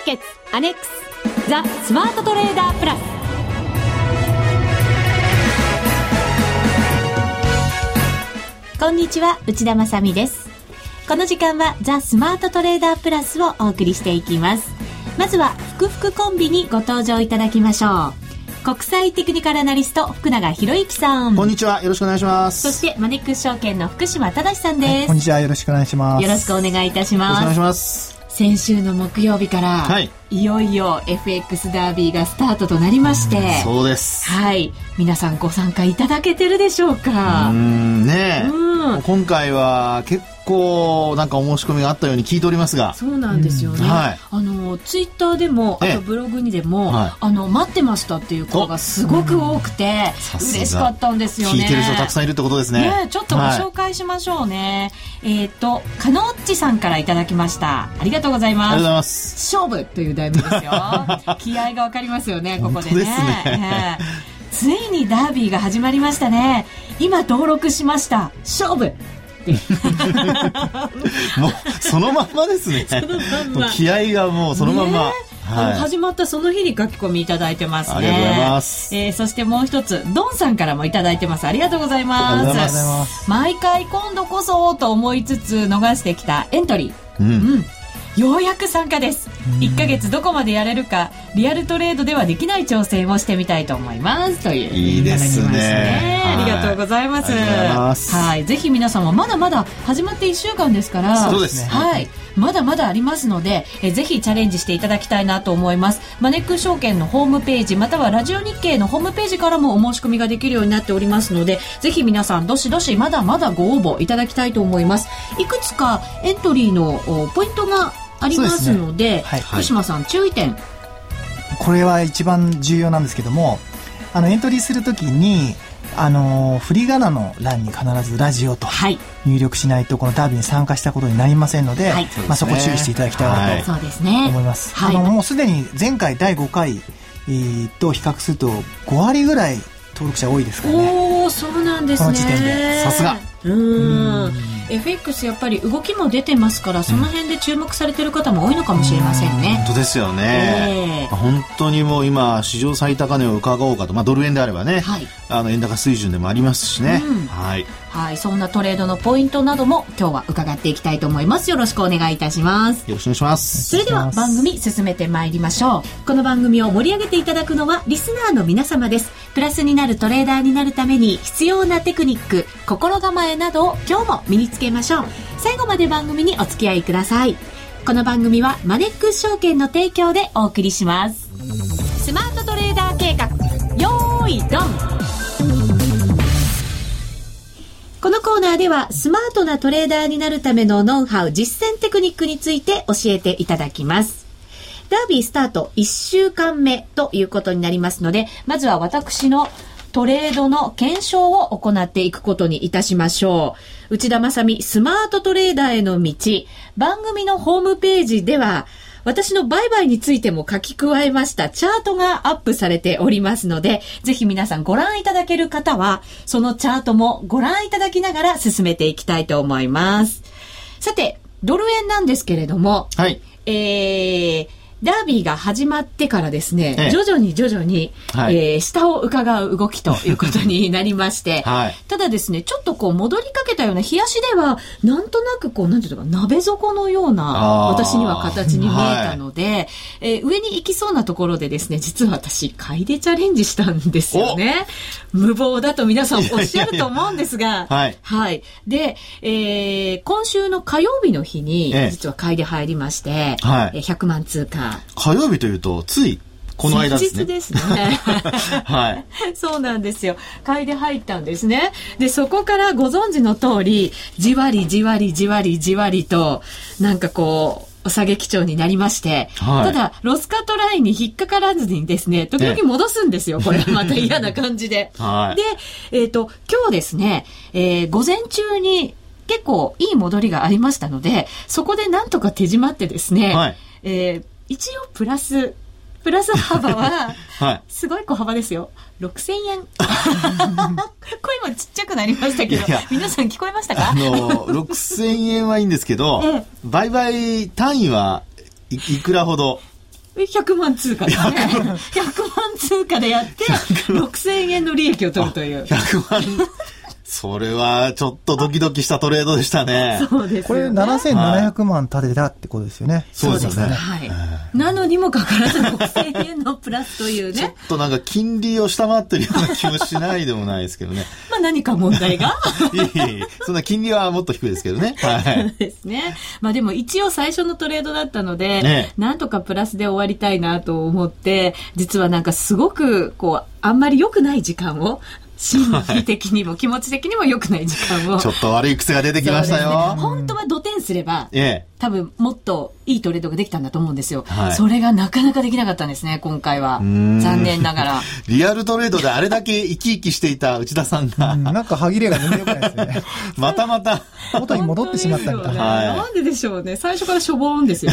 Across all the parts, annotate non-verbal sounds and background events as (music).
ーケッツアネックスザ・スマートトレーダープラス。こんにちは内田まさです。この時間はザ・スマートトレーダープラスをお送りしていきます。まずは福福コンビにご登場いただきましょう。国際テクニカルアナリスト福永博之さん。こんにちはよろしくお願いします。そしてマネックス証券の福島正さんです、はい、こんにちはよろしくお願いします。よろしくお願いいたします。よろしくお願いします先週の木曜日から、はい、いよいよ FX ダービーがスタートとなりまして、そうです。はい。皆さんご参加いただけてるでしょうか？うんね、うん、今回は結構なんかお申し込みがあったように聞いておりますが。そうなんですよね、うんはい、あのツイッターでもあとブログにでも、はい、あの待ってましたっていう声がすごく多くて、嬉しかったんですよね。聞いてる人たくさんいるってことですね。ねちょっとご紹介しましょうね、はい、えっ、ー、とかのっちさんからいただきました。ありがとうございます。ありがとうございます。勝負という題名ですよ。(laughs) 気合がわかりますよねここでね。でね、ついにダービーが始まりましたね。今登録しました。勝負 (laughs) もうそのまんまですねまんま気合がもうそのまんま、はい、始まったその日に書き込みいただいてますね。ありがとうございます。えー、そしてもう一つ、ドンさんからもいただいてます。ありがとうございます。ます。毎回今度こそと思いつつ逃してきたエントリー。うん、うんようやく参加です。1か月どこまでやれるかリアルトレードではできない挑戦をしてみたいと思います。といういいですね、ね、ありがとうございます。はい。ぜひ皆さんもまだまだ始まって1週間ですから。そうですね。はい。まだまだありますのでえぜひチャレンジしていただきたいなと思います。マネック証券のホームページまたはラジオ日経のホームページからもお申し込みができるようになっておりますのでぜひ皆さんどしどしまだまだご応募いただきたいと思います。いくつかエントリーのポイントがありますので、ね。はい、福島さん注意点。これは一番重要なんですけどもあのエントリーするときにあの振り仮名の欄に必ずラジオと入力しないとこのダービーに参加したことになりませんので、はい、まあ、そこ注意していただきたいなと思います。はい、あのもうすでに前回第5回、えー、と比較すると5割ぐらい登録者多いですからね。おおそうなんですね。この時点で。さすが。うん。FX やっぱり動きも出てますからその辺で注目されてる方も多いのかもしれませんね。本当ですよね、えー、本当にもう今史上最高値を伺おうかと、まあ、ドル円であればね、はい、あの円高水準でもありますしね、うん、はい、はい、そんなトレードのポイントなども今日は伺っていきたいと思います。よろしくお願いいたします。よろしくお願いします。それでは番組進めてまいりましょう。この番組を盛り上げていただくのはリスナーの皆様ですプラスになるトレーダーになるために必要なテクニック心構えなどを今日も身につけましょう。最後まで番組にお付き合いください。この番組はマネックス証券の提供でお送りします。スマートトレーダー計画よーいドン。このコーナーではスマートなトレーダーになるためのノウハウ実践テクニックについて教えていただきます。ダービースタート1週間目ということになりますのでまずは私のトレードの検証を行っていくことにいたしましょう。内田正美スマートトレーダーへの道。番組のホームページでは、私の売買についても書き加えましたチャートがアップされておりますので、ぜひ皆さんご覧いただける方は、そのチャートもご覧いただきながら進めていきたいと思います。さて、ドル円なんですけれども、はい。えー、ダービーが始まってからですね、ええ、徐々に徐々に、はい、えー、下を伺う動きということになりまして、(laughs) はい、ただですね、ちょっとこう戻りかけたような冷やしでは、なんとなくこう、なんていうか、鍋底のような、私には形に見えたので、はい、えー、上に行きそうなところでですね、実は私、買いでチャレンジしたんですよね。無謀だと皆さんおっしゃると思うんですが、はい。はい。で、えー、今週の火曜日の日に、実は買いで入りまして、はい、100万通貨火曜日というと、つい、この間ですね。ですね。(laughs) はい。そうなんですよ。買いで入ったんですね。で、そこからご存知の通り、じわりじわりじわりじわりと、なんかこう、お下げ基調になりまして、はい、ただ、ロスカットラインに引っかからずにですね、時々戻すんですよ、これはまた嫌な感じで。(laughs) はい、で、えっ、ー、と、今日ですね、えー、午前中に結構いい戻りがありましたので、そこでなんとか手締まってですね、はい、えー一応プラス、プラス幅は、(laughs) はい、すごい小幅ですよ。6000円。(laughs) 声もちっちゃくなりましたけど、皆さん聞こえましたか？あの、6000円はいいんですけど、(laughs) ええ、売買単位はいいくらほど？100万通貨ですね。100万通貨でやって、6000円の利益を取るという。100万それはちょっとドキドキしたトレードでしたね。そうです、ね、これ7700万立てたってことですよね。そうですね。はい。なのにもかかわらず6000円のプラスというね。(laughs) ちょっとなんか金利を下回ってるような気もしないでもないですけどね。(laughs) まあ何か問題が？(laughs) いえいえ、そんな金利はもっと低いですけどね。はい。そうですね。まあでも一応最初のトレードだったので、ね、なんとかプラスで終わりたいなと思って、実はなんかすごくこう、あんまり良くない時間を心理的にも気持ち的にも良くない時間を。(laughs) ちょっと悪い癖が出てきましたよ。ね、本当は土点すれば、ええ、多分もっといいトレードができたんだと思うんですよ。はい、それがなかなかできなかったんですね、今回は。残念ながら。(laughs) リアルトレードであれだけ生き生きしていた内田さんが。んなんか歯切れが全然良くないですね。(laughs) またまた。元に戻ってしまったみたいな。はい、なんででしょうね。最初からしょぼーんですよ。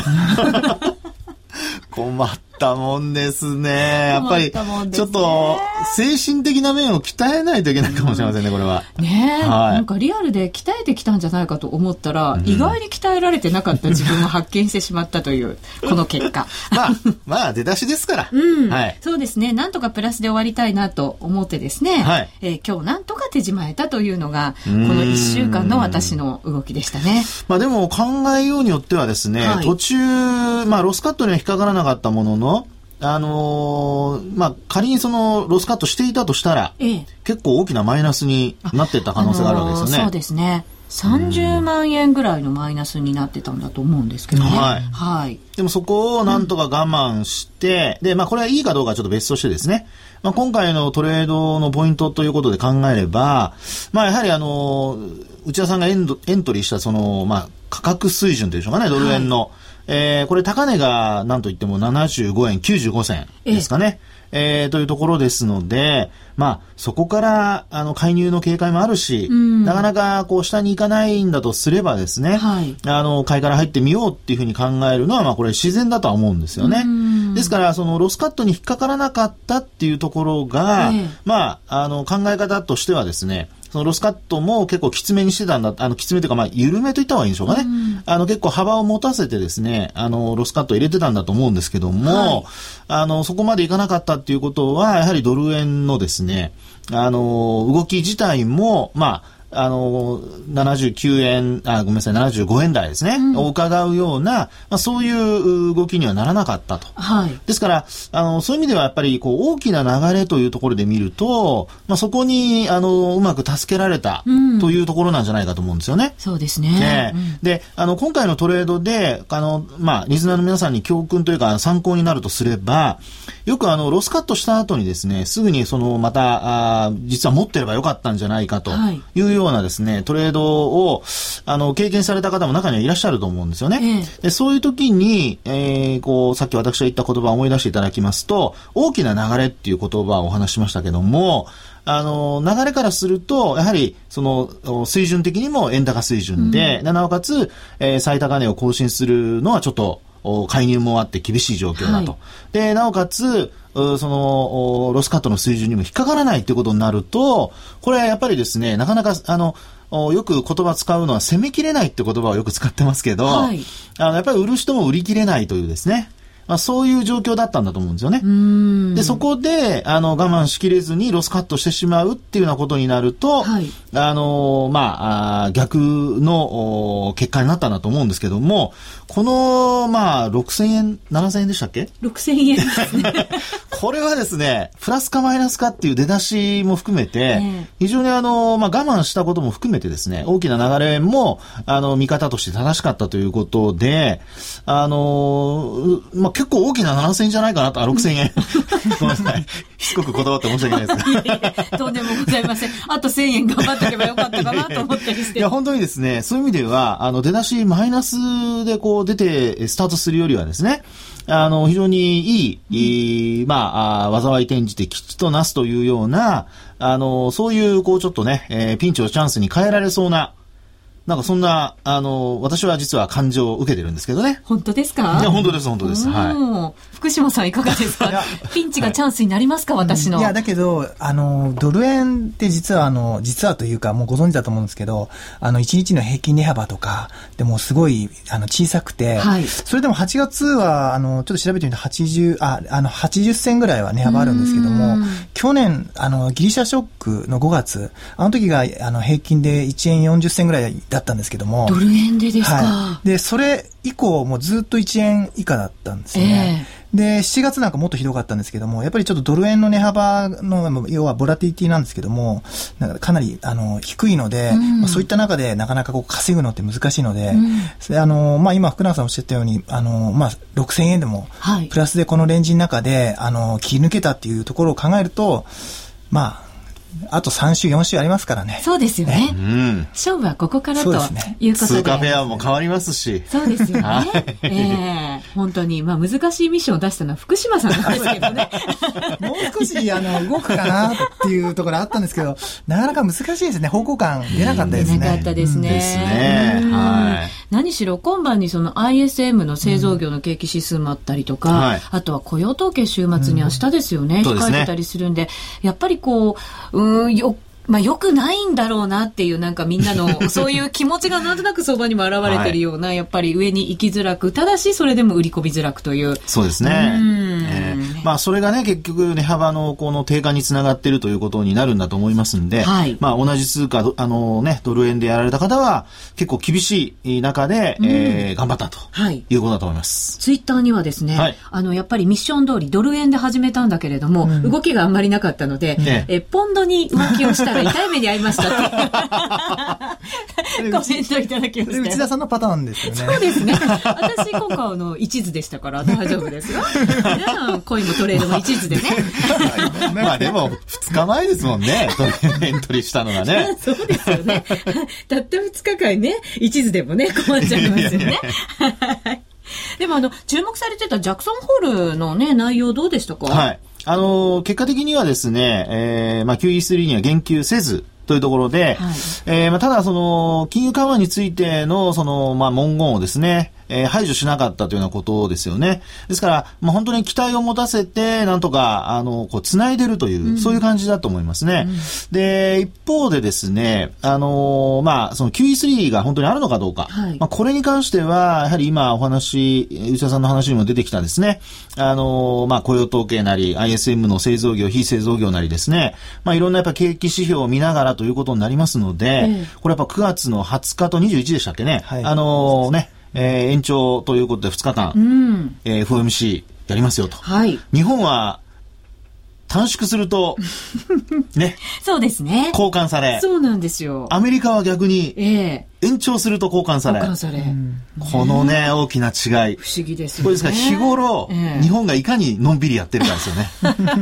困ったもんですね。(laughs) やっぱり、ちょっと、精神的な面を鍛えないといけないかもしれませんね、これは。ねえ、はい、なんかリアルで鍛えてきたんじゃないかと思ったら、うん、意外に鍛えられてなかった自分を発見してしまったという、(laughs) この結果。まあ、まあ、出だしですから。(laughs) うん。はい。そうですね。なんとかプラスで終わりたいなと思ってですね。はい。えー、今日なんとか手じまえたというのが、この1週間の私の動きでしたね。まあでも考えようによってはですね、はい、途中、まあロスカットには引っかからなかったものの、あのー、まあ、仮にそのロスカットしていたとしたら、ええ、結構大きなマイナスになってた可能性があるわけですよね。あのー、そうですね。30万円ぐらいのマイナスになってたんだと思うんですけどね。はい。はい。でもそこをなんとか我慢して、うん、で、まあこれはいいかどうかはちょっと別としてですね、まあ今回のトレードのポイントということで考えれば、まあやはりあの、内田さんがエンドエントリーしたその、まあ価格水準というんでしょうかね、ドル円の。はいえー、これ高値が何と言っても75円95銭ですかね。えー、というところですので、まあ、そこから、あの、介入の警戒もあるし、うん、なかなか、こう、下に行かないんだとすればですね、はい、あの、買いから入ってみようっていうふうに考えるのは、まあ、これ自然だとは思うんですよね。うん、ですから、その、ロスカットに引っかからなかったっていうところが、え。まあ、あの、考え方としてはですね、そのロスカットも結構きつめにしてたんだ、あの、きつめというか、まあ、緩めと言った方がいいんでしょうかね。うん、あの、結構幅を持たせてですね、あの、ロスカット入れてたんだと思うんですけども、はい、あの、そこまでいかなかったっていうことは、やはりドル円のですね、あの、動き自体も、まあ、あの、79円、あ、ごめんなさい、75円台ですね、うん、を伺うような、まあ、そういう動きにはならなかったと。はい。ですから、あの、そういう意味ではやっぱり、こう、大きな流れというところで見ると、まあ、そこに、あの、うまく助けられた、というところなんじゃないかと思うんですよね。そうですね。ねうん、で、あの、今回のトレードで、あの、まあ、リスナーの皆さんに教訓というか参考になるとすれば、よくあの、ロスカットした後にですね、すぐにその、また、あ実は持ってればよかったんじゃないかというようなですね、はい、トレードを、あの、経験された方も中にはいらっしゃると思うんですよね。えでそういう時に、えー、こう、さっき私が言った言葉を思い出していただきますと、大きな流れっていう言葉をお話しましたけども、あの、流れからすると、やはり、その、水準的にも円高水準で、うん、なおかつ、えー、最高値を更新するのはちょっと、介入もあって厳しい状況だと。はい、で、なおかつ、その、ロスカットの水準にも引っかからないってことになると、これはやっぱりですね、なかなか、あの、よく言葉使うのは攻めきれないって言葉をよく使ってますけど、はい、あのやっぱり売る人も売り切れないというですね、まあ、そういう状況だったんだと思うんですよね。で、そこで、あの、我慢しきれずにロスカットしてしまうっていうようなことになると、はい、あの、まあ、あ逆の結果になったんだと思うんですけども、この、まあ、6000円、7000円でしたっけ ?6000 円ですね。(laughs) これはですね、プラスかマイナスかっていう出だしも含めて、非常にあの、まあ、我慢したことも含めてですね、大きな流れも、あの、見方として正しかったということで、あの、まあ、結構大きな7000円じゃないかなと、あ、6000円。(laughs) ごめんなさい。しつこくこだわって申し訳ないです。いえいえ、とんでもございません。あと1000円頑張っておけばよかったかなと思ったりして。いや、本当にですね、そういう意味では、あの、出だしマイナスでこう出てスタートするよりはですね、あの、非常にいい、いいまあ、災い転じて吉となすというような、あの、そういう、こう、ちょっとね、えー、ピンチをチャンスに変えられそうな、なんかそんな、あの、私は実は感情を受けてるんですけどね。本当ですか？いや、本当です、本当です。はい。福島さんいかがですか？ピンチがチャンスになりますか、はい、私の。いや、だけど、あの、ドル円って実は、あの、実はというか、もうご存知だと思うんですけど、あの、1日の平均値幅とか、でもすごい、あの、小さくて、はい、それでも8月は、あの、ちょっと調べてみると80、あ、あの、80銭ぐらいは値幅あるんですけども、去年、あの、ギリシャショックの5月、あの時が、あの、平均で1円40銭ぐらいだったんですけども。ドル円でですか？はい、で、それ以降、もうずっと1円以下だったんですね。えーで、7月なんかもっとひどかったんですけども、やっぱりちょっとドル円の値幅の、要はボラティティなんですけども、なんかかなりあの低いので、うん、まあ、そういった中でなかなかこう稼ぐのって難しいので、うん、あのまあ、今、福永さんおっしゃったように、あのまあ、6000円でも、プラスでこのレンジの中で、あの切り抜けたっていうところを考えると、まあ、あと3週、4週ありますからね。そうですよね。うん、勝負はここからということで。通貨ペアも変わりますし。そうですよね。はい、ええー、本当に、まあ難しいミッションを出したのは福島さんなんですけどね。(laughs) もう少し、あの、動くかなっていうところあったんですけど、なかなか難しいですね。方向感出なかったですね。出なかったですね。ですね。はい。何しろ今晩にその ISM の製造業の景気指数もあったりとか、はい、あとは雇用統計週末に明日ですよね、控えてたりするんで、やっぱりこう、うん、よまあ、よくないんだろうなっていう、なんかみんなの、そういう気持ちがなんとなく相場にも表れてるような、はい、やっぱり上に行きづらく、ただしそれでも売り込みづらくという。そうですね。うん、まあ、それがね、結局、値幅のこの低下につながっているということになるんだと思いますんで、はい、まあ、同じ通貨、あのね、ドル円でやられた方は、結構厳しい中で、うん、えー、頑張ったと、はい、いうことだと思います。ツイッターにはですね、はい、あの、やっぱりミッション通りドル円で始めたんだけれども、うん、動きがあんまりなかったので、ね、えポンドに動きをしたら痛い目に遭いました。したって (laughs) (laughs) コメントいただきました。内田さんのパターンですよね。そうですね。私今回あの、一途でしたから大丈夫ですよ。(laughs) 皆さん、恋もトレードも一途でね。(laughs) まあでも、二日前ですもんね。エントリーしたのがね。(laughs) そうですよね。(laughs) たった二日間ね、一途でもね、困っちゃいますよね。でもあの、注目されてたジャクソンホールのね、内容どうでしたか？はい。あの、結果的にはですね、えー、まあ QE3 には言及せず、というところで、はい、えー、まあ、ただその、金融緩和についての、その、まあ、文言をですね、えー、排除しなかったというようなことですよね。ですから、まあ、本当に期待を持たせて、なんとか、あの、こう、繋いでるという、うん、そういう感じだと思いますね。うん、で、一方でですね、あのー、まあ、その QE3 が本当にあるのかどうか。はい、まあ、これに関しては、やはり今お話、内田さんの話にも出てきたですね、あのー、まあ、雇用統計なり、ISM の製造業、非製造業なりですね、まあ、いろんなやっぱ景気指標を見ながらということになりますので、えー、これやっぱ9月の20日と21でしたっけね、はい、あのね、えー、延長ということで2日間、うん、えー、FOMC やりますよと。はい。日本は短縮すると、(laughs) ね。そうですね。交換され。そうなんですよ。アメリカは逆に、ええ延長すると交換され。交換され。このね、大きな違い。不思議ですね。これですから日頃、日本がいかにのんびりやってるかですよね。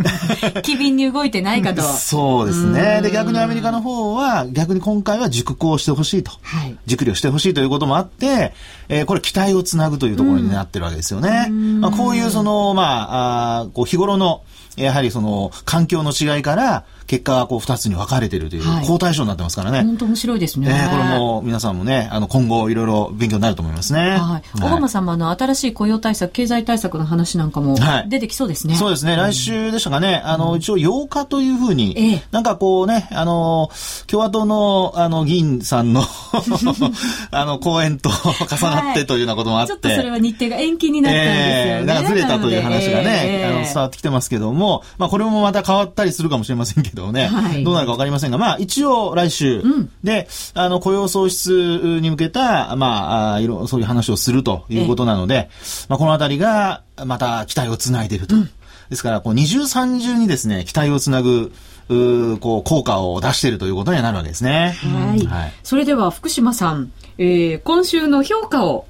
(laughs) 機敏に動いてないかと。そうですね。で、逆にアメリカの方は、逆に今回は熟考してほしいと。はい、熟慮してほしいということもあって、えー、これ期待をつなぐというところになってるわけですよね。まあ、こういうその、まあ、あこう日頃の、やはりその環境の違いから結果がこう二つに分かれているという好対象になってますからね。本当面白いですね。えー、これも皆さんもね、あの今後いろいろ勉強になると思いますね。はい。小浜さんもあの新しい雇用対策、経済対策の話なんかも出てきそうですね。はい、そうですね。来週でしたかね。あの、一応8日というふうに、ええ、なんかこうね、あの、共和党のあの議員さんの (laughs) あの講演と (laughs) 重なってというようなこともあって、はい、ちょっとそれは日程が延期になったんですよね。えー、なんかずれたという話がね、えー、あの伝わってきてますけども、まあこれもまた変わったりするかもしれませんけどね。はい、どうなるかわかりませんが、まあ一応来週、うん、で、あの雇用創出に向けた、まあ、あいろそういう話をするということなので、まあこのあたりがまた期待をつないでいると。うん、ですから、こう二重三重にですね、期待をつなぐ、うこう効果を出しているということになるわけですね。はい。はい、それでは福島さん、えー、今週の評価を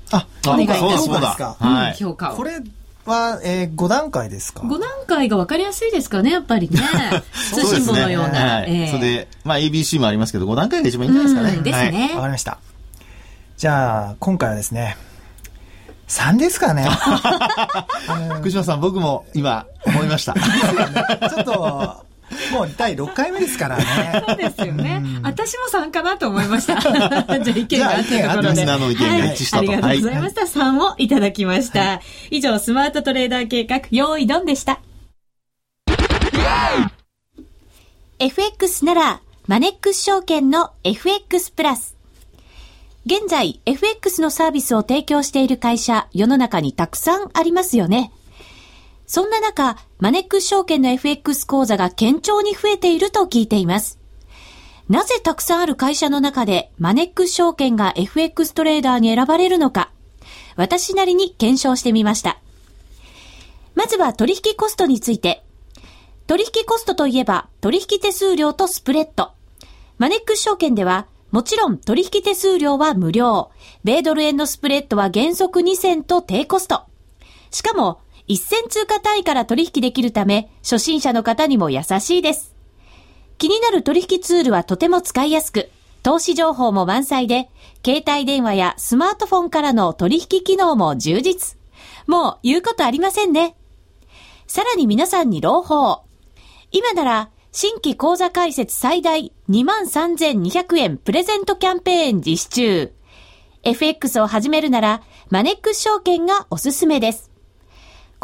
お願いいたします。い。評価を。これは、えー、5段階ですか ?5 段階が分かりやすいですかね、やっぱりね。(laughs) 通信簿のような。はいえー、それで、まあ ABC もありますけど、5段階が一番いいんじゃないですかね。ですね。わ、はい、かりました。じゃあ、今回はですね、3ですかね。(laughs) (laughs) 福島さん、僕も今思いました。ちょっと、もう第6回目ですからね。そうですよね。私も参加だと思いました。(laughs) じゃあ意見があったところで。の意見が一致したと、はい。ありがとうございました。はい、3をいただきました。はい、以上、スマートトレーダー計画、用意ドンでした。FX なら、マネックス証券の FX プラス。現在、FX のサービスを提供している会社、世の中にたくさんありますよね。そんな中、マネックス証券の FX 講座が堅調に増えていると聞いています。なぜたくさんある会社の中でマネックス証券が FX トレーダーに選ばれるのか、私なりに検証してみました。まずは取引コストについて。取引コストといえば取引手数料とスプレッド。マネックス証券ではもちろん取引手数料は無料。米ドル円のスプレッドは原則2銭と低コスト。しかも一銭通貨単位から取引できるため、初心者の方にも優しいです。気になる取引ツールはとても使いやすく、投資情報も満載で、携帯電話やスマートフォンからの取引機能も充実。もう言うことありませんね。さらに皆さんに朗報。今なら、新規講座開設最大23,200円プレゼントキャンペーン実施中。FX を始めるなら、マネックス証券がおすすめです。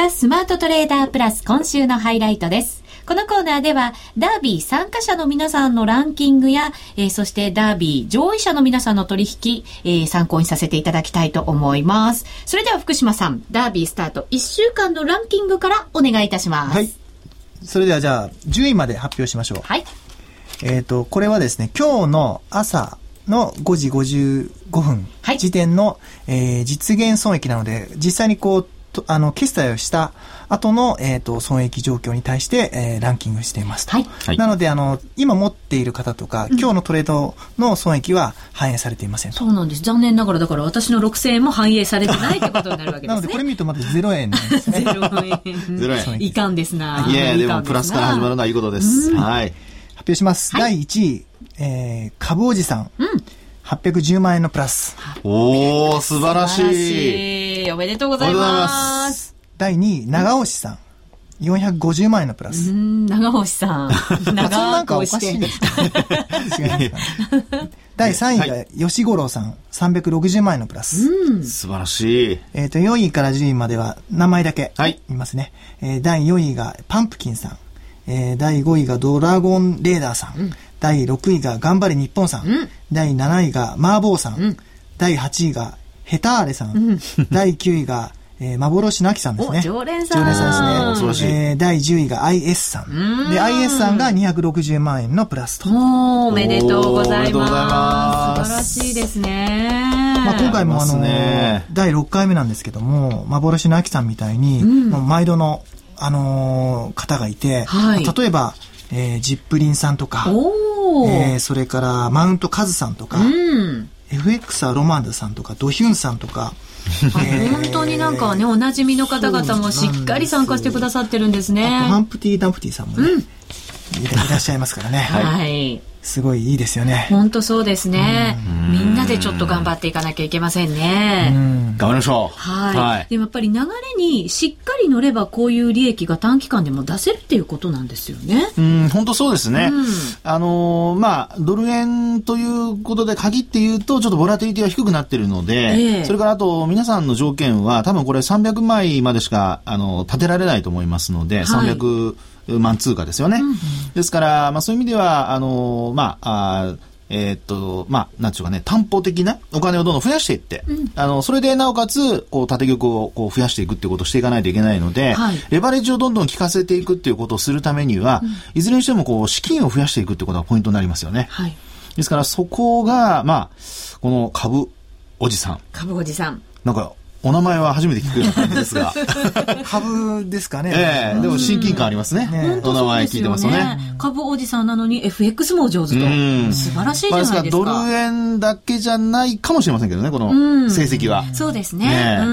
ザ・スマートトレーダープラス今週のハイライトです。このコーナーでは、ダービー参加者の皆さんのランキングや、えー、そしてダービー上位者の皆さんの取引、えー、参考にさせていただきたいと思います。それでは福島さん、ダービースタート1週間のランキングからお願いいたします。はい。それではじゃあ、10位まで発表しましょう。はい。えっ、ー、と、これはですね、今日の朝の5時55分時点の、はい、えー、実現損益なので、実際にこう、とあの決済をした後の、えーと、損益状況に対して、えー、ランキングしていますと、はい、なのであの今持っている方とか、うん、今日のトレードの損益は反映されていませんそうなんです。残念ながらだから私の6000円も反映されてないってことになるわけですね。(laughs) なのでこれ見るとまだ0円なんですね。(laughs) 0円。いかんですな。いやでもプラスから始まるのはいいことです、はい。発表します、はい、第1位、えー、株おじさん、うん810万円のプラス。おー、素晴らしい。おめでとうございます。第2位、長押さん。450万円のプラス。うん、長押さん。(laughs) 長押しいです (laughs) 違います第3位が吉五郎さん、360万円のプラス。うん、素晴らしい。えっ、と、4位から10位までは名前だけ。はい。いますね。えー、第4位がパンプキンさん。えー、第5位がドラゴンレーダーさん。うん第6位が頑張れ日本さん、うん、第7位が麻婆さん、うん、第8位がヘターレさん、うん、第9位が、えー、幻の秋さんですね。常連さん。常連さんですね。えー、第10位が IS さん。で、IS さんが260万円のプラスと。おおめでとうございます。素晴らしいですね。まあ、今回もあの、第6回目なんですけども、幻の秋さんみたいに、もう毎度の、あのー、方がいて、はい、例えば、えー、ジップリンさんとか、えー、それからマウントカズさんとか、うん、FX はロマンダさんとか、ドヒュンさんとか、えー、本当になんかね、おなじみの方々もしっかり参加してくださってるんですね。ハンプティ・ダンプティさんもね、うん、いらっしゃいますからね。はい。すごいいいですよね。本当そうですね。みんなでちょっと頑張っていかなきゃいけませんね。頑張りましょう。はい。はい、でもやっぱり流れにしっかり乗ればこういう利益が短期間でも出せるっていうことなんですよね。うん、本当そうですね。うん、あのー、まあ、ドル円ということで限って言うと、ちょっとボラテリティは低くなってるので、えー、それからあと皆さんの条件は多分これ300枚までしか、あの、立てられないと思いますので、はい、300、万通貨ですよね。うんですから、まあ、そういう意味では、あの、まあ、あえー、っと、まあ、なんちゅうかね、担保的なお金をどんどん増やしていって、うん、あの、それでなおかつ、こう、縦玉をこう増やしていくっていうことをしていかないといけないので、はい、レバレッジをどんどん効かせていくっていうことをするためには、うん、いずれにしてもこう、資金を増やしていくってことがポイントになりますよね。はい。ですから、そこが、まあ、この株おじさん。株おじさん。なんか、お名前は初めて聞くような感じですが。(laughs) 株ですかね。ええー、でも親近感ありますね。ねお名前聞いてますとね。株おじさんなのに FX も上手と。素晴らしいじゃないですか。まあ、ですドル円だけじゃないかもしれませんけどね、この成績は。そうですね。ねう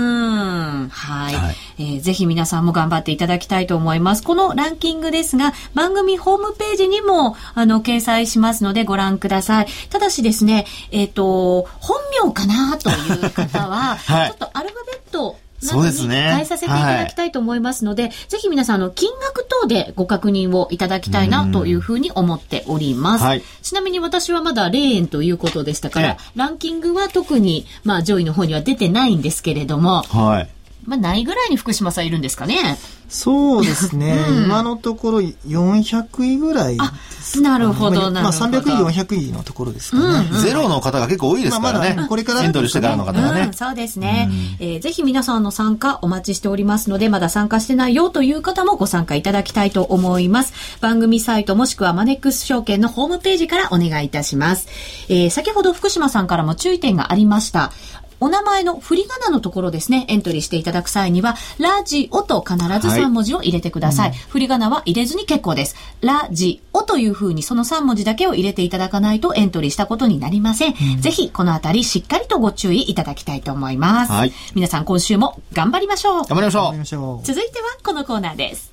ん。はい。はい、えー、ぜひ皆さんも頑張っていただきたいと思います。このランキングですが、番組ホームページにも、あの、掲載しますのでご覧ください。ただしですね、えっ、ー、と、本名かなという方は、(laughs) はい、ちょっとアルファベットそうですね。変えさせていただきたいと思いますので、はい、ぜひ皆さん、の、金額等でご確認をいただきたいなというふうに思っております。はい、ちなみに私はまだ0円ということでしたから、ランキングは特に、まあ、上位の方には出てないんですけれども、はい。まあ、ないぐらいに福島さんいるんですかね。そうですね。うん、今のところ400位ぐらいですなるほど、なるほど。まあ、300位、400位のところですかね。うんうん、ゼロの方が結構多いですからね。まあ、これから、エントリーしてからの方がね。うん、そうですね、うん、えー、ぜひ皆さんの参加お待ちしておりますので、まだ参加してないよという方もご参加いただきたいと思います。番組サイトもしくはマネックス証券のホームページからお願いいたします。えー、先ほど福島さんからも注意点がありました。お名前の振り仮名のところですね、エントリーしていただく際には、ラジオと必ず3文字を入れてください。はい、振り仮名は入れずに結構です。ラジオというふうにその3文字だけを入れていただかないとエントリーしたことになりません。うん、ぜひ、このあたりしっかりとご注意いただきたいと思います。はい、皆さん今週も頑張りましょう。頑張りましょう。続いてはこのコーナーです。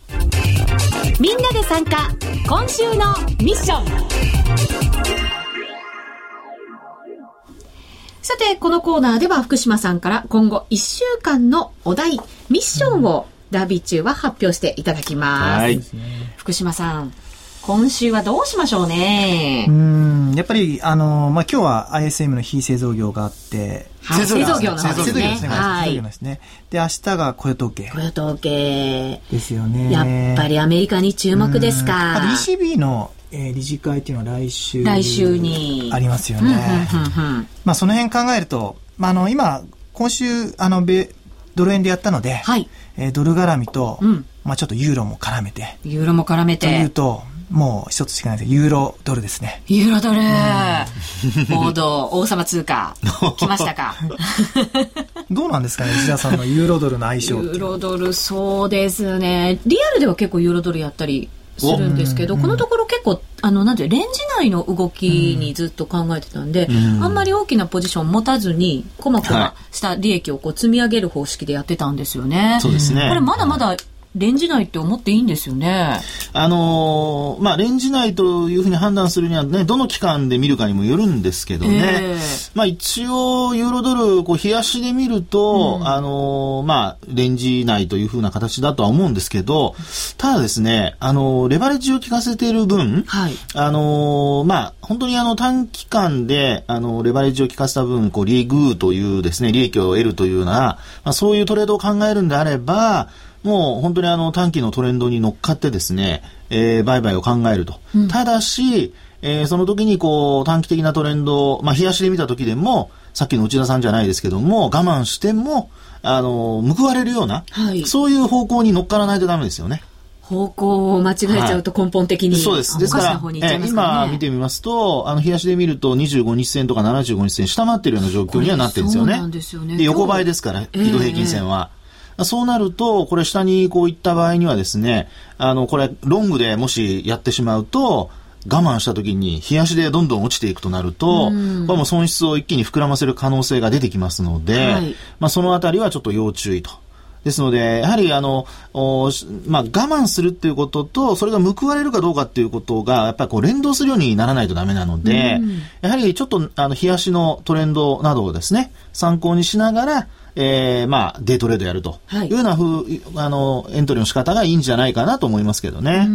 みんなで参加、今週のミッション。さて、このコーナーでは福島さんから今後1週間のお題、ミッションをダービー中は発表していただきます。はい、福島さん、今週はどうしましょうね。うん、やっぱり、あの、まあ、今日は ISM の非製造業があって、はい、製造業の話ですね。はい。製造業ですね。で、明日が雇用統計。雇用統計。ですよね。やっぱりアメリカに注目ですか。あと ECB のえー、理事会っていうのは来週来週にありますよね。まあその辺考えると、まあ、あの今今週あの米ドル円でやったので、はいえー、ドル絡みと、うん、まあちょっとユーロも絡めてユーロも絡めてというともう一つしかないですユーロドルですね。ユーロドル、報道、王様通貨、(laughs) 来ましたか。(laughs) どうなんですかね、石田さんのユーロドルの相性。ユーロドル、そうですね。リアルでは結構ユーロドルやったりするんですけど、このところ結構、あの、なんていう、レンジ内の動きにずっと考えてたんで、うん、あんまり大きなポジション持たずに、こまこました利益をこう積み上げる方式でやってたんですよね。そうですね。これまだまだレンジ内って思っていいんですよね？あのー、まあ、レンジ内というふうに判断するにはね、どの期間で見るかにもよるんですけどね。えー、まあ、一応、ユーロドル、こう、冷やしで見ると、うん、あのー、まあ、レンジ内というふうな形だとは思うんですけど、ただですね、あのー、レバレッジを効かせている分、はい、あのまあ、本当にあの、短期間で、あの、レバレッジを効かせた分、こう、リーグというですね、利益を得るというような、まあ、そういうトレードを考えるんであれば、もう本当にあの短期のトレンドに乗っかってですね、えー、売買を考えると。うん、ただし、えー、その時にこう短期的なトレンドを、まあ、冷やしで見た時でも、さっきの内田さんじゃないですけども、我慢しても、あの、報われるような、はい、そういう方向に乗っからないとダメですよね。方向を間違えちゃうと根本的に、はい、そうです。ですから、ね、え今見てみますと、あの、冷やしで見ると25日線とか75日線下回っているような状況にはなってるんですよね。そうなんですよね。で、横ばいですから、移動平均線は。えーそうなると、これ下にこういった場合にはですね、あの、これロングでもしやってしまうと、我慢した時に冷やしでどんどん落ちていくとなると、これも損失を一気に膨らませる可能性が出てきますので、はい、まあそのあたりはちょっと要注意と。ですので、やはりあの、まあ、我慢するっていうことと、それが報われるかどうかっていうことが、やっぱりこう連動するようにならないとダメなので、やはりちょっと、あの、冷やしのトレンドなどをですね、参考にしながら、えー、まあ、デイトレードやるというようなふう、あの、エントリーの仕方がいいんじゃないかなと思いますけどね。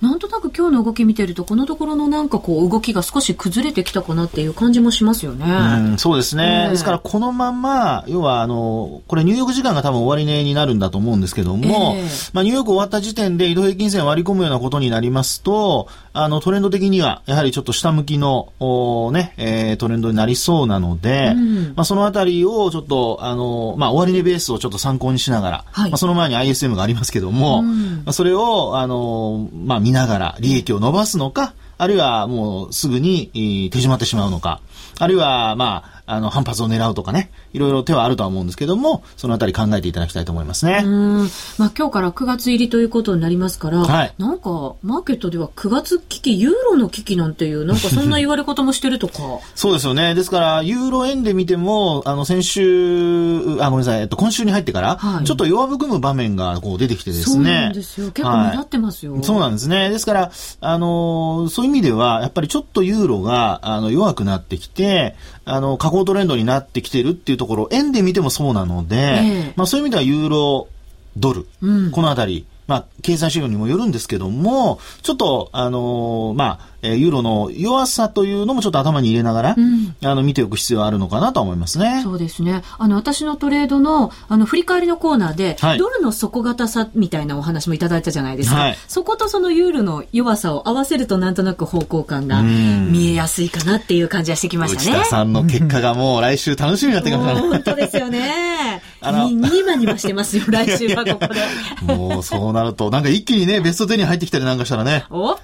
なんとなく今日の動き見てると、このところのなんかこう、動きが少し崩れてきたかなっていう感じもしますよね。うん、そうですね。ですから、このまま、要は、あの、これ、ニューヨーク時間が多分終値になるんだと思うんですけども、えー、まあ、ニューヨーク終わった時点で移動平均線割り込むようなことになりますと、あの、トレンド的には、やはりちょっと下向きの、おね、えー、トレンドになりそうなので、うん、まあ、そのあたりをちょっと、あの、まあ、終値ベースをちょっと参考にしながら、はい、まあ、その前に ISM がありますけども、うん、まあ、それを、あの、まあ、見ながら利益を伸ばすのか、あるいはもうすぐに手締まってしまうのか、あるいは、まあ、あの、反発を狙うとかね、いろいろ手はあるとは思うんですけども、そのあたり考えていただきたいと思いますね。うん。まあ今日から9月入りということになりますから、はい、なんか、マーケットでは9月危機、ユーロの危機なんていう、なんかそんな言われ方もしてるとか。(laughs) そうですよね。ですから、ユーロ円で見ても、あの、先週、あ、ごめんなさい、えっと、今週に入ってから、はい、ちょっと弱含む場面がこう出てきてですね。そうなんですよ。結構目立ってますよ。はい、そうなんですね。ですから、あの、そういう意味では、やっぱりちょっとユーロが、あの、弱くなってきて、あの、下降トレンドになってきてるっていうところ、円で見てもそうなので、えー、まあそういう意味ではユーロ、ドル、うん、このあたり、まあ、経済指標にもよるんですけども、ちょっと、あのー、まあ、えユーロの弱さというのもちょっと頭に入れながら、うん、あの、見ておく必要があるのかなと思いますね。そうですね。あの、私のトレードの、あの、振り返りのコーナーで、はい、ドルの底堅さみたいなお話もいただいたじゃないですか。はい、そことそのユーロの弱さを合わせるとなんとなく方向感が見えやすいかなっていう感じはしてきましたね。内田さんの結果がもう来週楽しみになってきましたね。本当ですよね。あの、に、にまにましてますよ、来週はここで。(laughs) もうそうなると、なんか一気にね、ベスト10に入ってきたりなんかしたらね。お？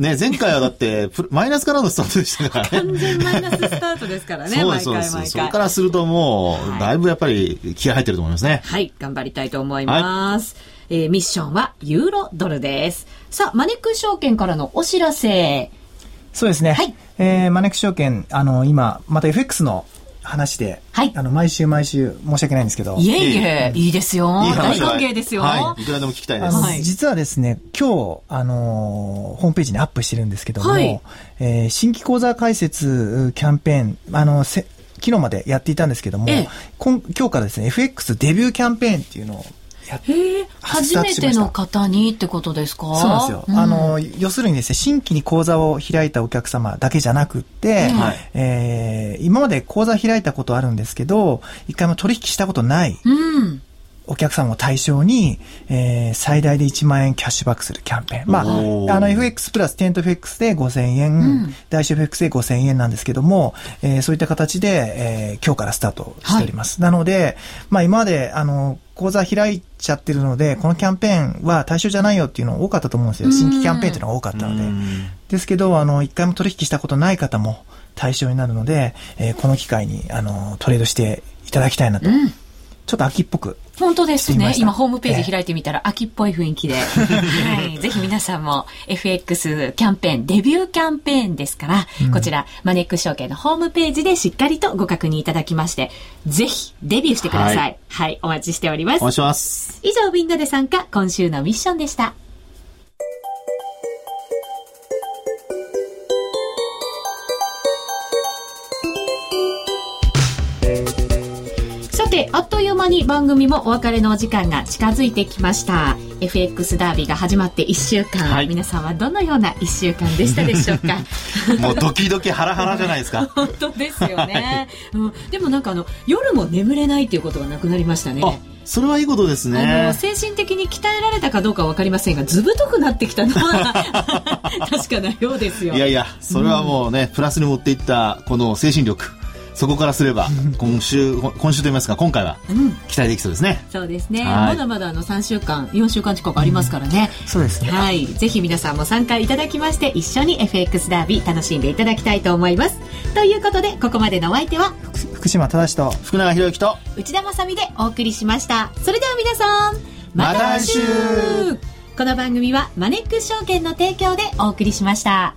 ね、前回はだって、(laughs) マイナスからのスタートでしたからね。完全マイナススタートですからね、そうです、そうです。それからするともう、だいぶやっぱり気合入ってると思いますね。はい、頑張りたいと思います。はい、えー、ミッションはユーロドルです。さあ、マネック証券からのお知らせ。そうですね。はい。えー、マネック証券、あの、今、また FX の話で、はい、あの、毎週毎週申し訳ないんですけど。いえいえ、いいですよ。大歓迎ですよ。はい。いくらでも聞きたいです。実はですね、今日、あのホームページにアップしてるんですけども、はい、えー、新規講座開設キャンペーン、あの、せ昨日までやっていたんですけども、ええ、今今日からですね、FX デビューキャンペーンっていうのを初めての方にってことですか？そうなんですよ。うん、あの、要するにですね、新規に講座を開いたお客様だけじゃなくって、はい、えー、今まで講座開いたことあるんですけど、一回も取引したことない。うんお客さんを対象に、えー、最大で1万円キャッシュバックするキャンペーン。まあ、あの FX プラステント FX で5000円、うん、大衆 FX で5000円なんですけども、えー、そういった形で、えー、今日からスタートしております。はい、なので、まあ今まで、あの、講座開いちゃってるので、このキャンペーンは対象じゃないよっていうの多かったと思うんですよ。新規キャンペーンっていうのが多かったので。ですけど、あの、一回も取引したことない方も対象になるので、えー、この機会に、あの、トレードしていただきたいなと。うんちょっと秋っぽく。本当ですね。今ホームページ開いてみたら秋っぽい雰囲気で。(laughs) はい。ぜひ皆さんも FX キャンペーン、デビューキャンペーンですから、うん、こちらマネック証券のホームページでしっかりとご確認いただきまして、ぜひデビューしてください。はい、はい、お待ちしております。お願いします。以上みんなで参加、今週のミッションでした。て、あっという間に番組もお別れのお時間が近づいてきました。FX ダービーが始まって1週間、はい、皆さんはどのような1週間でしたでしょうか？(laughs) もうドキドキハラハラじゃないですか。(laughs) 本当ですよね、はい、うん。でもなんかあの、夜も眠れないっていうことがなくなりましたね。それはいいことですね。精神的に鍛えられたかどうかわかりませんが、ずぶとくなってきたのは (laughs) 確かなようですよ。いやいや、それはもうね、うん、プラスに持っていった、この精神力。そこからすれば (laughs) 今週今週と言いますか今回は期待できそうですね、うん、そうですね、まだまだあの3週間4週間近くありますからね、うん、そうですね。はい。ぜひ皆さんも参加いただきまして一緒に FX ダービー楽しんでいただきたいと思います。ということでここまでのお相手は福島正と福永博之と内田まさでお送りしました。それでは皆さんまた来週。この番組はマネックス証券の提供でお送りしました。